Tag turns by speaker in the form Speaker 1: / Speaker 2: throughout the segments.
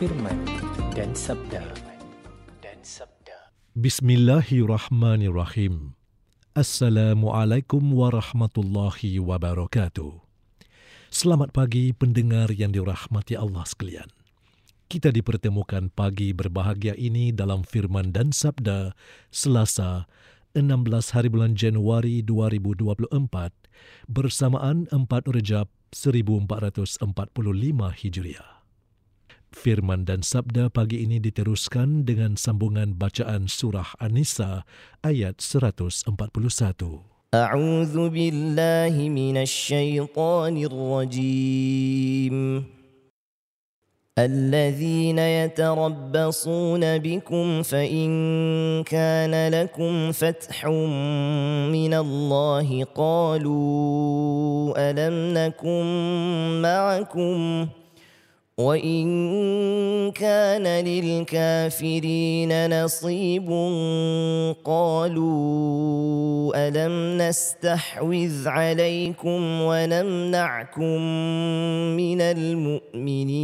Speaker 1: Firman dan sabda. Dan sabda.
Speaker 2: Bismillahirrahmanirrahim. Assalamualaikum warahmatullahi wabarakatuh. Selamat pagi pendengar yang dirahmati Allah sekalian. Kita dipertemukan pagi berbahagia ini dalam firman dan sabda Selasa 16 hari bulan Januari 2024 bersamaan 4 Rejab 1445 Hijriah. Firman dan sabda pagi ini diteruskan dengan sambungan bacaan surah An-Nisa ayat 141.
Speaker 3: أعوذ بالله من الشيطان الرجيم الذين يتربصون بكم فإن كان لكم فتح من الله قالوا ألم نكن معكم وإن كان للكافرين نصيب قالوا ألم نستحوذ عليكم ونمنعكم من المؤمنين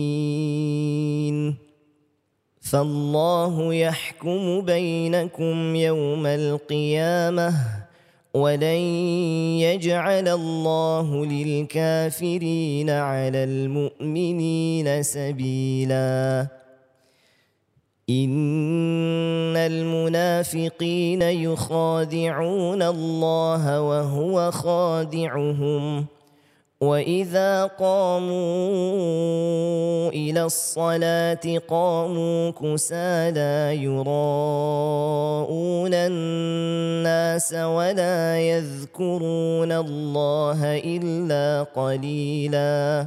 Speaker 3: فالله يحكم بينكم يوم القيامة ولن يجعل الله للكافرين على المؤمنين سبيلا. ان المنافقين يخادعون الله وهو خادعهم. واذا قاموا إلى الصلاه قاموا كسالى يراءون الناس ولا يذكرون الله الا قليلا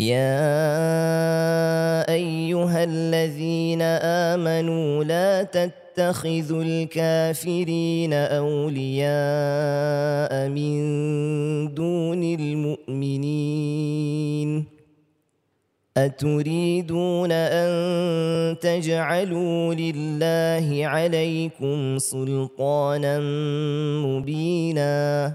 Speaker 3: يا أيها الذين آمنوا لا تتخذوا الكافرين أولياء من دون المؤمنين أتريدون أن تجعلوا لله عليكم سلطانا مبينا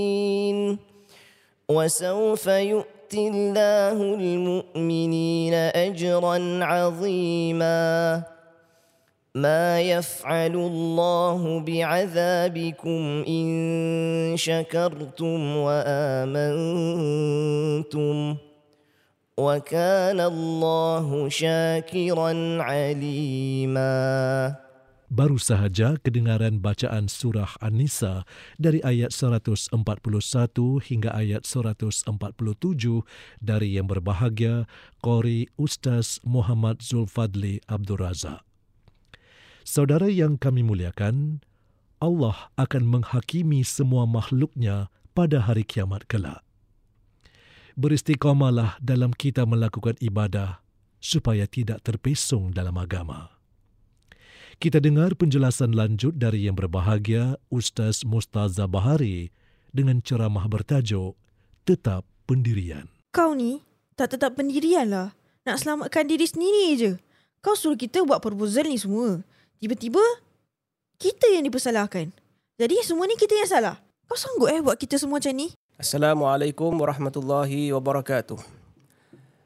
Speaker 3: وسوف يؤتي الله المؤمنين أجرا عظيما. ما يفعل الله بعذابكم إن شكرتم وآمنتم. وكان الله شاكرا عليما.
Speaker 2: Baru sahaja kedengaran bacaan surah An-Nisa dari ayat 141 hingga ayat 147 dari yang berbahagia Qori Ustaz Muhammad Zulfadli Abdul Razak. Saudara yang kami muliakan, Allah akan menghakimi semua makhluknya pada hari kiamat kelak. Beristiqamalah dalam kita melakukan ibadah supaya tidak terpesong dalam agama. Kita dengar penjelasan lanjut dari yang berbahagia Ustaz Mustaza Bahari dengan ceramah bertajuk Tetap Pendirian.
Speaker 4: Kau ni tak tetap pendirian lah. Nak selamatkan diri sendiri je. Kau suruh kita buat proposal ni semua. Tiba-tiba, kita yang dipersalahkan. Jadi semua ni kita yang salah. Kau sanggup eh buat kita semua macam ni?
Speaker 5: Assalamualaikum warahmatullahi wabarakatuh.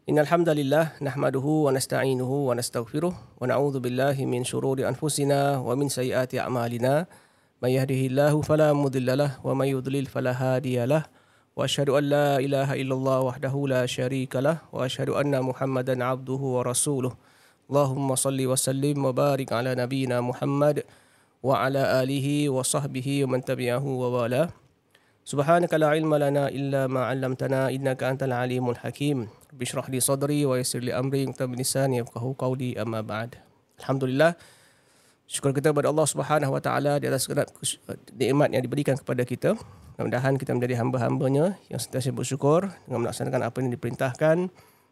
Speaker 5: إن الحمد لله نحمده ونستعينه ونستغفره ونعوذ بالله من شرور أنفسنا ومن سيئات أعمالنا. من يهده الله فلا مضل له ومن يضلل فلا هادي له. وأشهد أن لا إله إلا الله وحده لا شريك له وأشهد أن محمدا عبده ورسوله. اللهم صل وسلم وبارك على نبينا محمد وعلى آله وصحبه ومن تبعه ووالاه. سبحانك لا علم لنا إلا ما علمتنا إنك أنت العليم الحكيم. bishrah li sadri wa yassir li amri yumta min lisani yafqahu qawli amma ba'd. Alhamdulillah. Syukur kita kepada Allah Subhanahu wa taala di atas segala nikmat yang diberikan kepada kita. Mudah-mudahan kita menjadi hamba-hambanya yang sentiasa bersyukur dengan melaksanakan apa yang diperintahkan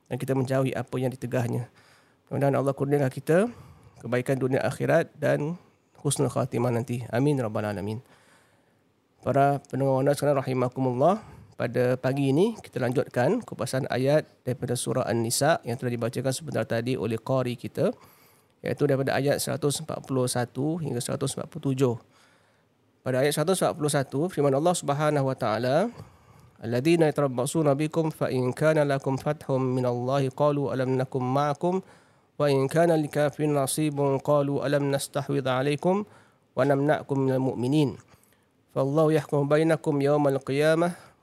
Speaker 5: dan kita menjauhi apa yang ditegahnya. Mudah-mudahan Allah kurniakan kita kebaikan dunia akhirat dan husnul khatimah nanti. Amin rabbal alamin. Para pendengar wanita sekalian rahimakumullah. Pada pagi ini kita lanjutkan kupasan ayat daripada surah An-Nisa yang telah dibacakan sebentar tadi oleh qari kita iaitu daripada ayat 141 hingga 147. Pada ayat 141 firman Allah Subhanahu wa taala Alladzina yatarabbasuna bikum fa in kana lakum fathum min Allah qalu alam nakum ma'akum wa in kana likafirin nasibun qalu alam nastahwidh alaikum wa namna'kum minal mu'minin fallahu yahkum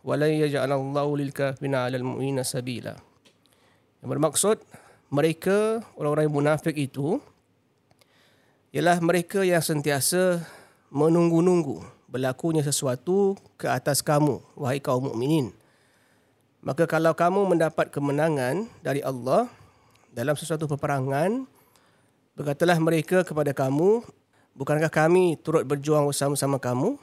Speaker 5: bainakum yawmal qiyamah wa la yaj'al Allahu lil kafirin 'alal mu'minina sabila. Yang bermaksud mereka orang-orang munafik itu ialah mereka yang sentiasa menunggu-nunggu berlakunya sesuatu ke atas kamu wahai kaum mukminin. Maka kalau kamu mendapat kemenangan dari Allah dalam sesuatu peperangan berkatalah mereka kepada kamu bukankah kami turut berjuang bersama-sama kamu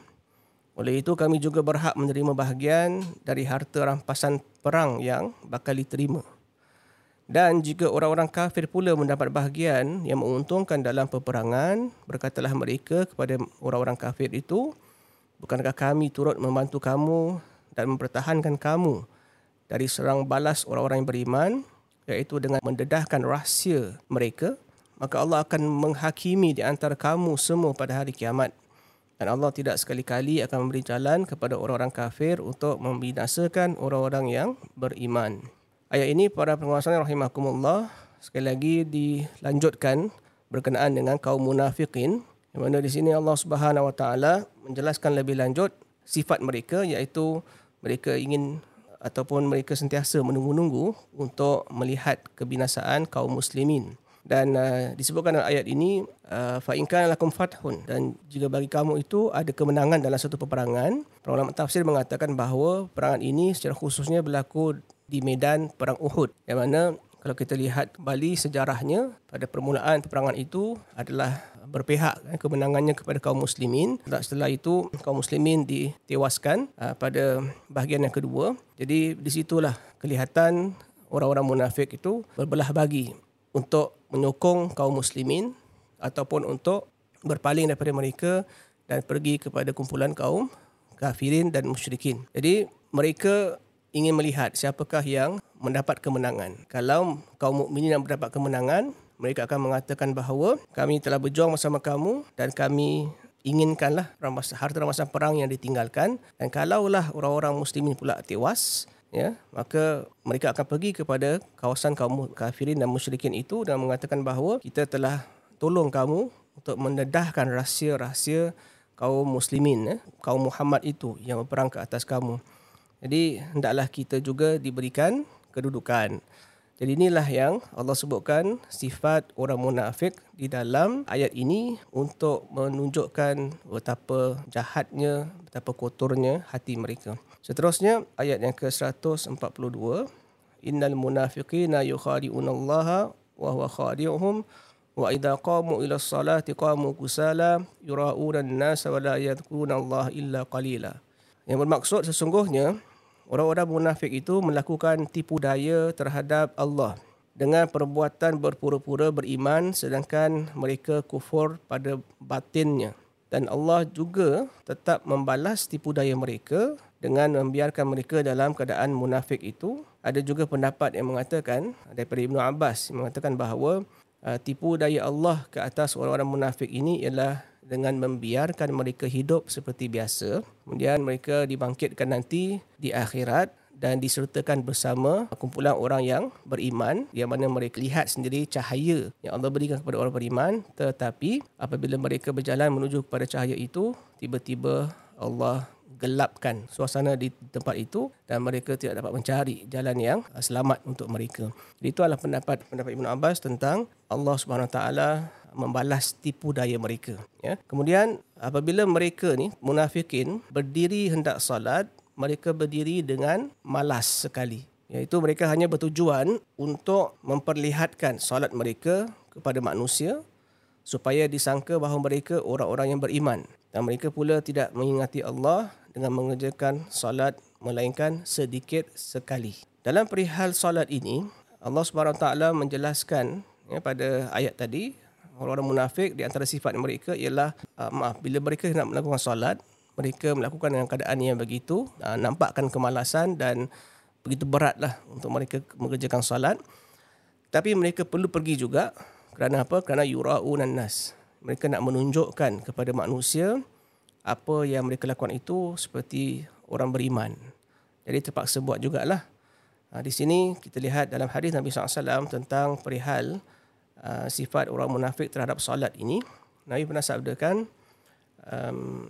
Speaker 5: oleh itu kami juga berhak menerima bahagian dari harta rampasan perang yang bakal diterima dan jika orang-orang kafir pula mendapat bahagian yang menguntungkan dalam peperangan, berkatalah mereka kepada orang-orang kafir itu, bukankah kami turut membantu kamu dan mempertahankan kamu dari serang balas orang-orang yang beriman, iaitu dengan mendedahkan rahsia mereka, maka Allah akan menghakimi di antara kamu semua pada hari kiamat. Dan Allah tidak sekali-kali akan memberi jalan kepada orang-orang kafir untuk membinasakan orang-orang yang beriman. Ayat ini para penguasa rahimakumullah sekali lagi dilanjutkan berkenaan dengan kaum munafikin yang mana di sini Allah Subhanahu wa taala menjelaskan lebih lanjut sifat mereka iaitu mereka ingin ataupun mereka sentiasa menunggu-nunggu untuk melihat kebinasaan kaum muslimin dan uh, disebutkan dalam ayat ini uh, fa in kana lakum fathun. Dan jika bagi kamu itu ada kemenangan dalam satu peperangan. Para ulama tafsir mengatakan bahawa perangan ini secara khususnya berlaku di medan perang Uhud. Yang mana kalau kita lihat kembali sejarahnya pada permulaan peperangan itu adalah berpihak eh, kemenangannya kepada kaum muslimin. Setelah itu kaum muslimin ditewaskan uh, pada bahagian yang kedua. Jadi disitulah kelihatan orang-orang munafik itu berbelah bagi untuk menyokong kaum muslimin ataupun untuk berpaling daripada mereka dan pergi kepada kumpulan kaum kafirin dan musyrikin. Jadi mereka ingin melihat siapakah yang mendapat kemenangan. Kalau kaum mukminin yang mendapat kemenangan, mereka akan mengatakan bahawa kami telah berjuang bersama kamu dan kami inginkanlah harta rampasan perang yang ditinggalkan dan kalaulah orang-orang muslimin pula tewas ya maka mereka akan pergi kepada kawasan kaum kafirin dan musyrikin itu dan mengatakan bahawa kita telah tolong kamu untuk mendedahkan rahsia-rahsia kaum muslimin ya, kaum Muhammad itu yang berperang ke atas kamu jadi hendaklah kita juga diberikan kedudukan jadi inilah yang Allah sebutkan sifat orang munafik di dalam ayat ini untuk menunjukkan betapa jahatnya, betapa kotornya hati mereka. Seterusnya ayat yang ke-142 Innal munafiqina yukhadi'una Allah wa huwa khadi'uhum wa idza qamu ila salati qamu kusala yura'una an-nasa wa la yadhkuruna Allah illa qalila. Yang bermaksud sesungguhnya Orang-orang munafik itu melakukan tipu daya terhadap Allah dengan perbuatan berpura-pura beriman sedangkan mereka kufur pada batinnya. Dan Allah juga tetap membalas tipu daya mereka dengan membiarkan mereka dalam keadaan munafik itu. Ada juga pendapat yang mengatakan daripada Ibnu Abbas yang mengatakan bahawa uh, tipu daya Allah ke atas orang-orang munafik ini ialah dengan membiarkan mereka hidup seperti biasa. Kemudian mereka dibangkitkan nanti di akhirat dan disertakan bersama kumpulan orang yang beriman yang mana mereka lihat sendiri cahaya yang Allah berikan kepada orang beriman tetapi apabila mereka berjalan menuju kepada cahaya itu tiba-tiba Allah gelapkan suasana di tempat itu dan mereka tidak dapat mencari jalan yang selamat untuk mereka. Jadi itu adalah pendapat pendapat Ibn Abbas tentang Allah Subhanahu Taala membalas tipu daya mereka ya. Kemudian apabila mereka ni munafikin berdiri hendak salat mereka berdiri dengan malas sekali. Iaitu mereka hanya bertujuan untuk memperlihatkan salat mereka kepada manusia supaya disangka bahawa mereka orang-orang yang beriman dan mereka pula tidak mengingati Allah dengan mengerjakan salat melainkan sedikit sekali. Dalam perihal salat ini Allah Subhanahu Taala menjelaskan ya, pada ayat tadi orang-orang munafik di antara sifat mereka ialah uh, maaf bila mereka nak melakukan solat mereka melakukan dengan keadaan yang begitu uh, nampakkan kemalasan dan begitu beratlah untuk mereka mengerjakan solat. Tapi mereka perlu pergi juga kerana apa? Kerana yura'un nas mereka nak menunjukkan kepada manusia apa yang mereka lakukan itu seperti orang beriman. Jadi terpaksa buat jugalah. Uh, di sini kita lihat dalam hadis Nabi SAW tentang perihal uh, sifat orang munafik terhadap solat ini. Nabi pernah sabdakan um,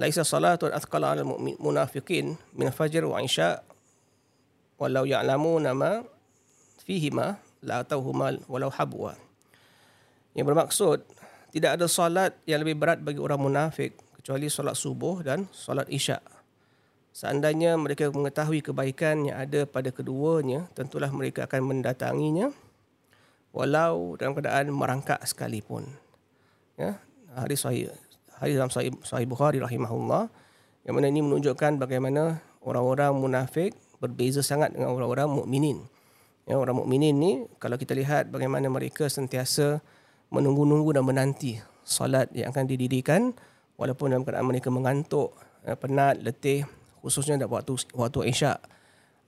Speaker 5: Laisa salatu athqala al munafiqin min fajr wa isya walau ya'lamu nama fihima la tauhuma walau habwa yang bermaksud tidak ada solat yang lebih berat bagi orang munafik kecuali solat subuh dan solat isyak Seandainya mereka mengetahui kebaikan yang ada pada keduanya, tentulah mereka akan mendatanginya walau dalam keadaan merangkak sekalipun. Ya, hadis sahih hadis dalam sahih, sahih Bukhari rahimahullah yang mana ini menunjukkan bagaimana orang-orang munafik berbeza sangat dengan orang-orang mukminin. Ya, orang mukminin ni kalau kita lihat bagaimana mereka sentiasa menunggu-nunggu dan menanti solat yang akan didirikan walaupun dalam keadaan mereka mengantuk, ya, penat, letih, khususnya dalam waktu waktu Isyak.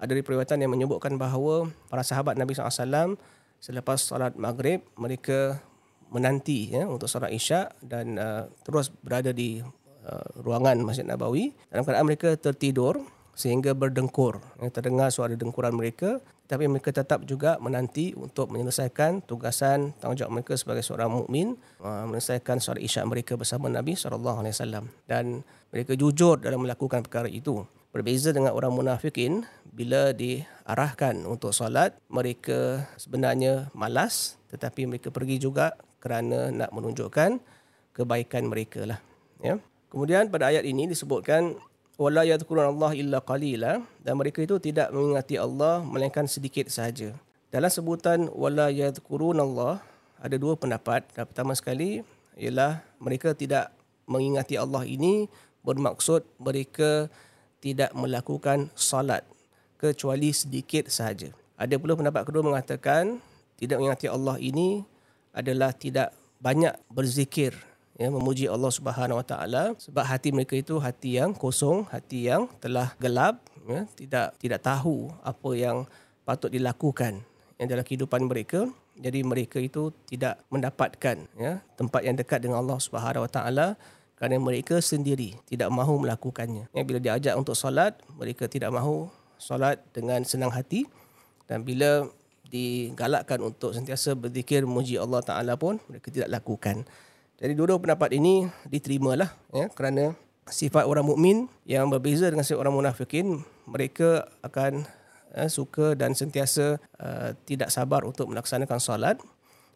Speaker 5: Ada riwayatan yang menyebutkan bahawa para sahabat Nabi SAW selepas solat maghrib mereka menanti ya untuk solat Isyak dan uh, terus berada di uh, ruangan Masjid Nabawi dalam keadaan mereka tertidur sehingga berdengkur. Terdengar suara dengkuran mereka tapi mereka tetap juga menanti untuk menyelesaikan tugasan tanggungjawab mereka sebagai seorang mukmin uh, menyelesaikan solat Isyak mereka bersama Nabi SAW dan mereka jujur dalam melakukan perkara itu. Berbeza dengan orang munafikin, bila diarahkan untuk solat, mereka sebenarnya malas tetapi mereka pergi juga kerana nak menunjukkan kebaikan mereka lah. Ya. Kemudian pada ayat ini disebutkan wala yadhkurun Allah illa qalila dan mereka itu tidak mengingati Allah melainkan sedikit sahaja. Dalam sebutan wala yadhkurun Allah ada dua pendapat. Yang pertama sekali ialah mereka tidak mengingati Allah ini bermaksud mereka tidak melakukan salat kecuali sedikit sahaja. Ada pula pendapat kedua mengatakan tidak mengingati Allah ini adalah tidak banyak berzikir ya memuji Allah Subhanahu Wa Taala sebab hati mereka itu hati yang kosong, hati yang telah gelap, ya, tidak tidak tahu apa yang patut dilakukan yang dalam kehidupan mereka. Jadi mereka itu tidak mendapatkan ya tempat yang dekat dengan Allah Subhanahu Wa Taala kerana mereka sendiri tidak mahu melakukannya. Ya, bila diajak untuk solat, mereka tidak mahu solat dengan senang hati dan bila digalakkan untuk sentiasa berzikir memuji Allah Taala pun mereka tidak lakukan. Jadi dua-dua pendapat ini diterimalah ya kerana sifat orang mukmin yang berbeza dengan sifat orang munafikin mereka akan uh, suka dan sentiasa uh, tidak sabar untuk melaksanakan solat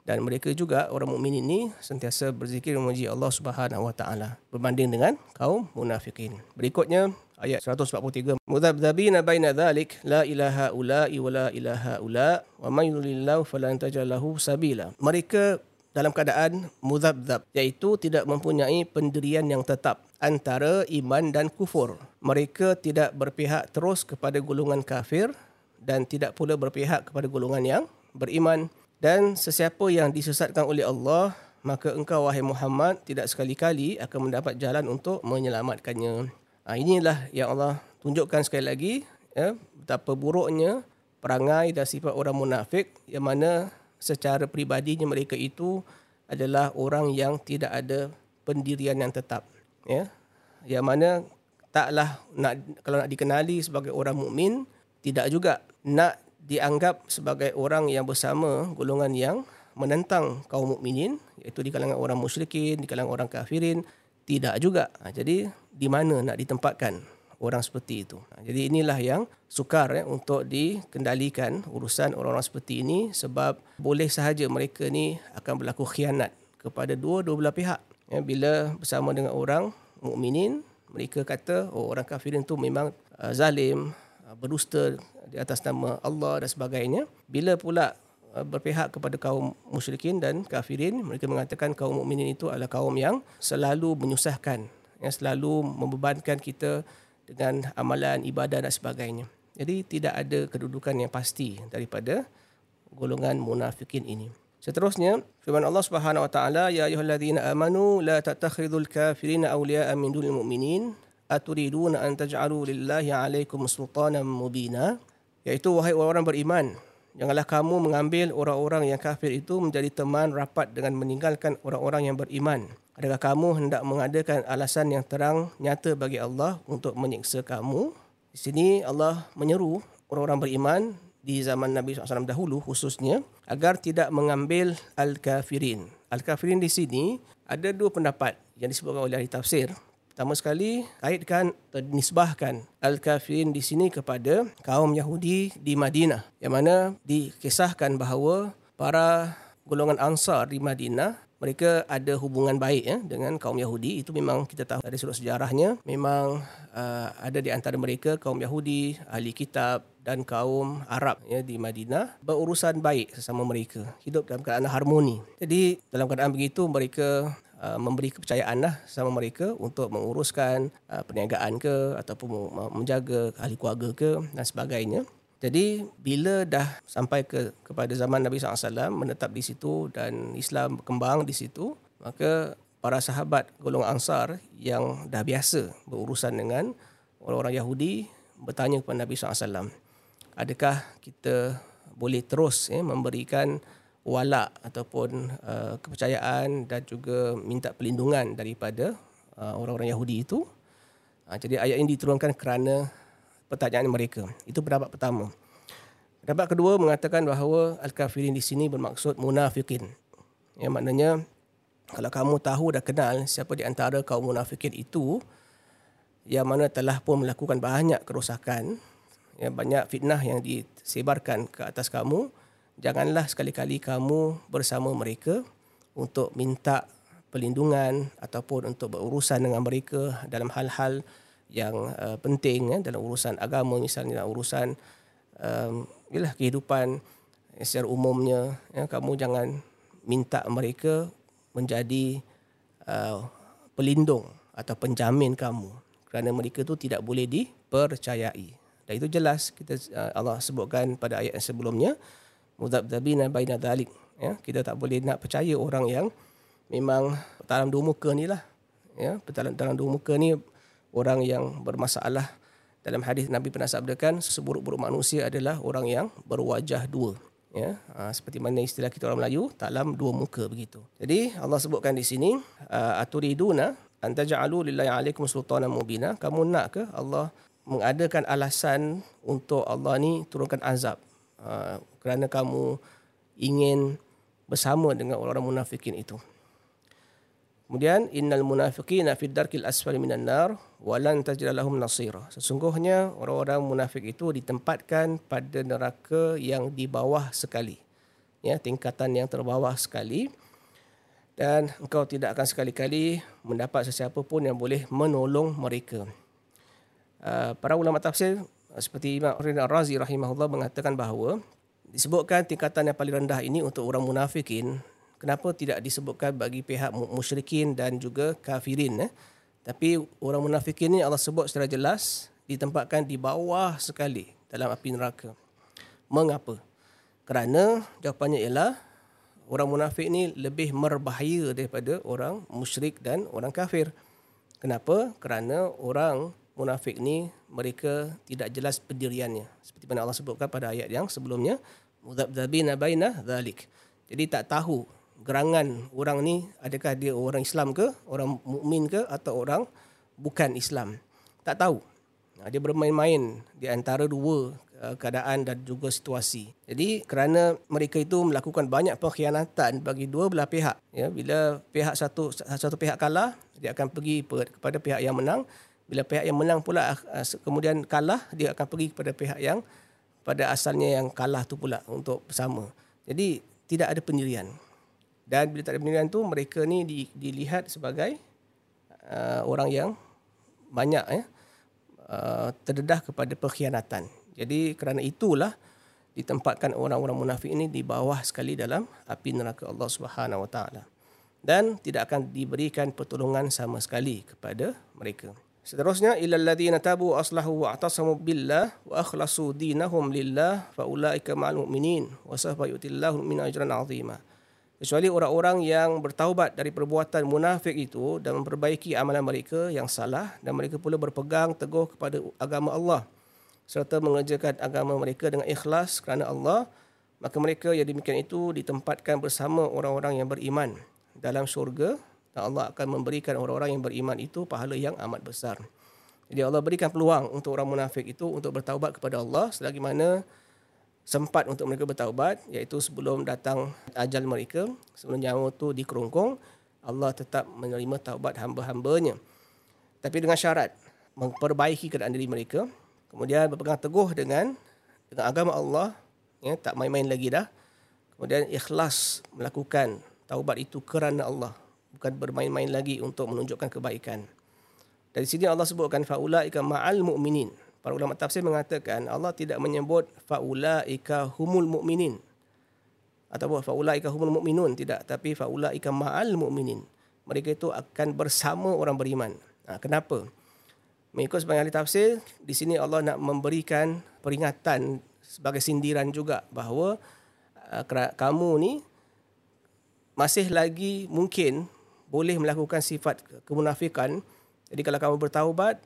Speaker 5: dan mereka juga orang mukmin ini sentiasa berzikir memuji Allah Subhanahu wa taala berbanding dengan kaum munafikin. Berikutnya ayat 143 Mudzabzabina baina dzalik la ilaha ula wa la ilaha ula wa may yudlilillahu falan tajal lahu sabila. Mereka dalam keadaan mudzabzab iaitu tidak mempunyai pendirian yang tetap antara iman dan kufur. Mereka tidak berpihak terus kepada golongan kafir dan tidak pula berpihak kepada golongan yang beriman dan sesiapa yang disesatkan oleh Allah maka engkau wahai Muhammad tidak sekali-kali akan mendapat jalan untuk menyelamatkannya. Ha, inilah yang Allah tunjukkan sekali lagi ya, betapa buruknya perangai dan sifat orang munafik yang mana secara pribadinya mereka itu adalah orang yang tidak ada pendirian yang tetap ya yang mana taklah nak kalau nak dikenali sebagai orang mukmin tidak juga nak dianggap sebagai orang yang bersama golongan yang menentang kaum mukminin iaitu di kalangan orang musyrikin, di kalangan orang kafirin tidak juga. Ha, jadi di mana nak ditempatkan orang seperti itu. Ha, jadi inilah yang sukar ya, untuk dikendalikan urusan orang-orang seperti ini sebab boleh sahaja mereka ni akan berlaku khianat kepada dua-dua belah pihak. Ya, bila bersama dengan orang mukminin mereka kata oh, orang kafirin tu memang uh, zalim, uh, berdusta di atas nama Allah dan sebagainya. Bila pula uh, berpihak kepada kaum musyrikin dan kafirin, mereka mengatakan kaum mukminin itu adalah kaum yang selalu menyusahkan, yang selalu membebankan kita dengan amalan ibadah dan sebagainya. Jadi tidak ada kedudukan yang pasti daripada golongan munafikin ini. Seterusnya, firman Allah Subhanahu wa taala, ya ayyuhalladzina amanu la tattakhidul kafirina awliya'a min dunil mu'minin aturiduna an taj'alu lillahi 'alaikum sultanan mubina iaitu wahai orang beriman janganlah kamu mengambil orang-orang yang kafir itu menjadi teman rapat dengan meninggalkan orang-orang yang beriman adakah kamu hendak mengadakan alasan yang terang nyata bagi Allah untuk menyiksa kamu di sini Allah menyeru orang-orang beriman di zaman Nabi SAW dahulu khususnya agar tidak mengambil al-kafirin. Al-kafirin di sini ada dua pendapat yang disebutkan oleh ahli tafsir. Pertama sekali, kaitkan atau nisbahkan Al-Kafirin di sini kepada kaum Yahudi di Madinah. Yang mana dikisahkan bahawa para golongan Ansar di Madinah mereka ada hubungan baik ya dengan kaum Yahudi. Itu memang kita tahu dari sudut sejarahnya. Memang uh, ada di antara mereka kaum Yahudi ahli kitab dan kaum Arab ya di Madinah berurusan baik sesama mereka. Hidup dalam keadaan harmoni. Jadi dalam keadaan begitu mereka uh, memberi kepercayaan lah sama mereka untuk menguruskan uh, perniagaan ke ataupun menjaga ahli keluarga ke dan sebagainya. Jadi bila dah sampai ke kepada zaman Nabi SAW menetap di situ dan Islam berkembang di situ, maka para sahabat golongan Ansar yang dah biasa berurusan dengan orang-orang Yahudi bertanya kepada Nabi SAW, adakah kita boleh terus eh, memberikan wala ataupun uh, kepercayaan dan juga minta perlindungan daripada uh, orang-orang Yahudi itu? Uh, jadi ayat ini diturunkan kerana pertanyaan mereka. Itu pendapat pertama. Pendapat kedua mengatakan bahawa al-kafirin di sini bermaksud munafikin. Yang maknanya kalau kamu tahu dah kenal siapa di antara kaum munafikin itu yang mana telah pun melakukan banyak kerosakan, yang banyak fitnah yang disebarkan ke atas kamu, janganlah sekali-kali kamu bersama mereka untuk minta perlindungan ataupun untuk berurusan dengan mereka dalam hal-hal yang uh, penting ya, dalam urusan agama misalnya dalam urusan um, yalah kehidupan secara umumnya ya, kamu jangan minta mereka menjadi uh, pelindung atau penjamin kamu kerana mereka tu tidak boleh dipercayai. Dan itu jelas kita uh, Allah sebutkan pada ayat yang sebelumnya mudzabzabina baina dzalik ya kita tak boleh nak percaya orang yang memang dalam dua muka ni lah. Ya, dalam, dalam dua muka ni orang yang bermasalah. Dalam hadis Nabi pernah sabdakan seburuk-buruk manusia adalah orang yang berwajah dua. Ya, ha, seperti mana istilah kita orang Melayu, dalam dua muka begitu. Jadi Allah sebutkan di sini aturiduna antaja'alu lillahi alaikum sultanan mubina. Kamu nak ke Allah mengadakan alasan untuk Allah ni turunkan azab uh, kerana kamu ingin bersama dengan orang-orang munafikin itu. Kemudian innal munafiqina fid darkil asfali minan nar wa lan tajid lahum nasira. Sesungguhnya orang-orang munafik itu ditempatkan pada neraka yang di bawah sekali. Ya, tingkatan yang terbawah sekali. Dan engkau tidak akan sekali-kali mendapat sesiapa pun yang boleh menolong mereka. Uh, para ulama tafsir seperti Imam Ridha Razi rahimahullah mengatakan bahawa disebutkan tingkatan yang paling rendah ini untuk orang munafikin kenapa tidak disebutkan bagi pihak musyrikin dan juga kafirin eh? tapi orang munafikin ni Allah sebut secara jelas ditempatkan di bawah sekali dalam api neraka. Mengapa? Kerana jawapannya ialah orang munafik ni lebih berbahaya daripada orang musyrik dan orang kafir. Kenapa? Kerana orang munafik ni mereka tidak jelas pendiriannya seperti mana Allah sebutkan pada ayat yang sebelumnya mudzabzabina baina dzalik jadi tak tahu gerangan orang ni adakah dia orang Islam ke, orang mukmin ke atau orang bukan Islam. Tak tahu. Dia bermain-main di antara dua uh, keadaan dan juga situasi. Jadi kerana mereka itu melakukan banyak pengkhianatan bagi dua belah pihak. Ya, bila pihak satu satu pihak kalah, dia akan pergi kepada pihak yang menang. Bila pihak yang menang pula uh, kemudian kalah, dia akan pergi kepada pihak yang pada asalnya yang kalah tu pula untuk bersama. Jadi tidak ada pendirian. Dan bila tak ada pendirian tu mereka ni di, dilihat sebagai uh, orang yang banyak ya uh, terdedah kepada pengkhianatan. Jadi kerana itulah ditempatkan orang-orang munafik ini di bawah sekali dalam api neraka Allah Subhanahu Wa Taala. Dan tidak akan diberikan pertolongan sama sekali kepada mereka. Seterusnya ilal ladzina tabu aslahu wa atasamu billah wa akhlasu dinahum lillah fa ulaika ma'al mu'minin wa sawfa yu'tillahu min ajran 'azima. Kecuali orang-orang yang bertaubat dari perbuatan munafik itu dan memperbaiki amalan mereka yang salah dan mereka pula berpegang teguh kepada agama Allah serta mengerjakan agama mereka dengan ikhlas kerana Allah maka mereka yang demikian itu ditempatkan bersama orang-orang yang beriman dalam syurga dan Allah akan memberikan orang-orang yang beriman itu pahala yang amat besar. Jadi Allah berikan peluang untuk orang munafik itu untuk bertaubat kepada Allah selagi mana sempat untuk mereka bertaubat iaitu sebelum datang ajal mereka sebelum nyawa tu dikerongkong Allah tetap menerima taubat hamba-hambanya. Tapi dengan syarat memperbaiki keadaan diri mereka kemudian berpegang teguh dengan dengan agama Allah ya tak main-main lagi dah. Kemudian ikhlas melakukan taubat itu kerana Allah bukan bermain-main lagi untuk menunjukkan kebaikan dari sini Allah sebutkan faulaika ma'al mu'minin Para ulama tafsir mengatakan Allah tidak menyebut faulaika humul mu'minin ataupun faulaika humul mu'minun tidak tapi faulaika ma'al mu'minin. Mereka itu akan bersama orang beriman. Ha, kenapa? Mengikut sebagian ahli tafsir, di sini Allah nak memberikan peringatan sebagai sindiran juga bahawa uh, kamu ni masih lagi mungkin boleh melakukan sifat kemunafikan. Jadi kalau kamu bertaubat,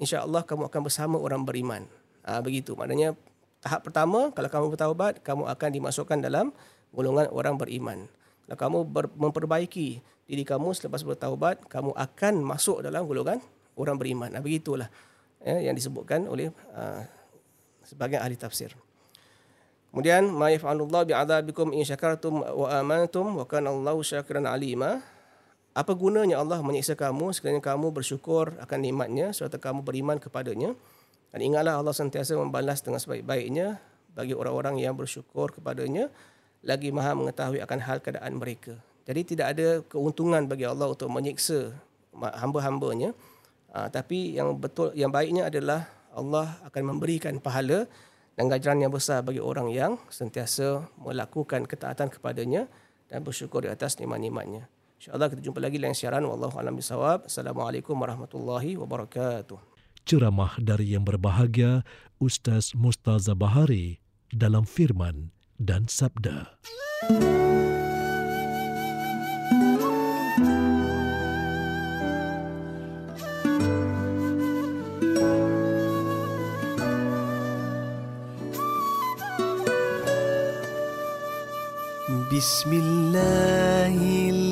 Speaker 5: insya-Allah kamu akan bersama orang beriman. Ha, begitu. Maknanya tahap pertama kalau kamu bertaubat, kamu akan dimasukkan dalam golongan orang beriman. Kalau kamu ber- memperbaiki diri kamu selepas bertaubat, kamu akan masuk dalam golongan orang beriman. Ha, begitulah ya, yang disebutkan oleh uh, sebagian ahli tafsir. Kemudian ma yaf'alullahu bi'adzabikum in syakartum wa amantum wa kana Allahu syakiran alima apa gunanya Allah menyiksa kamu sekiranya kamu bersyukur akan nikmatnya serta kamu beriman kepadanya? Dan ingatlah Allah sentiasa membalas dengan sebaik-baiknya bagi orang-orang yang bersyukur kepadanya lagi maha mengetahui akan hal keadaan mereka. Jadi tidak ada keuntungan bagi Allah untuk menyiksa hamba-hambanya. Uh, tapi yang betul yang baiknya adalah Allah akan memberikan pahala dan ganjaran yang besar bagi orang yang sentiasa melakukan ketaatan kepadanya dan bersyukur di atas nikmat-nikmatnya. InsyaAllah kita jumpa lagi lain siaran. Wallahu alam bisawab. Assalamualaikum warahmatullahi wabarakatuh.
Speaker 2: Ceramah dari yang berbahagia, Ustaz Mustaza Bahari dalam firman dan sabda.
Speaker 6: Bismillahirrahmanirrahim.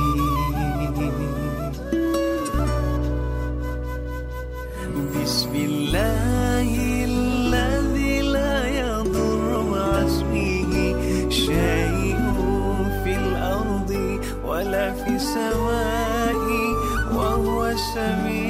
Speaker 6: ولا في السماء وهو سميع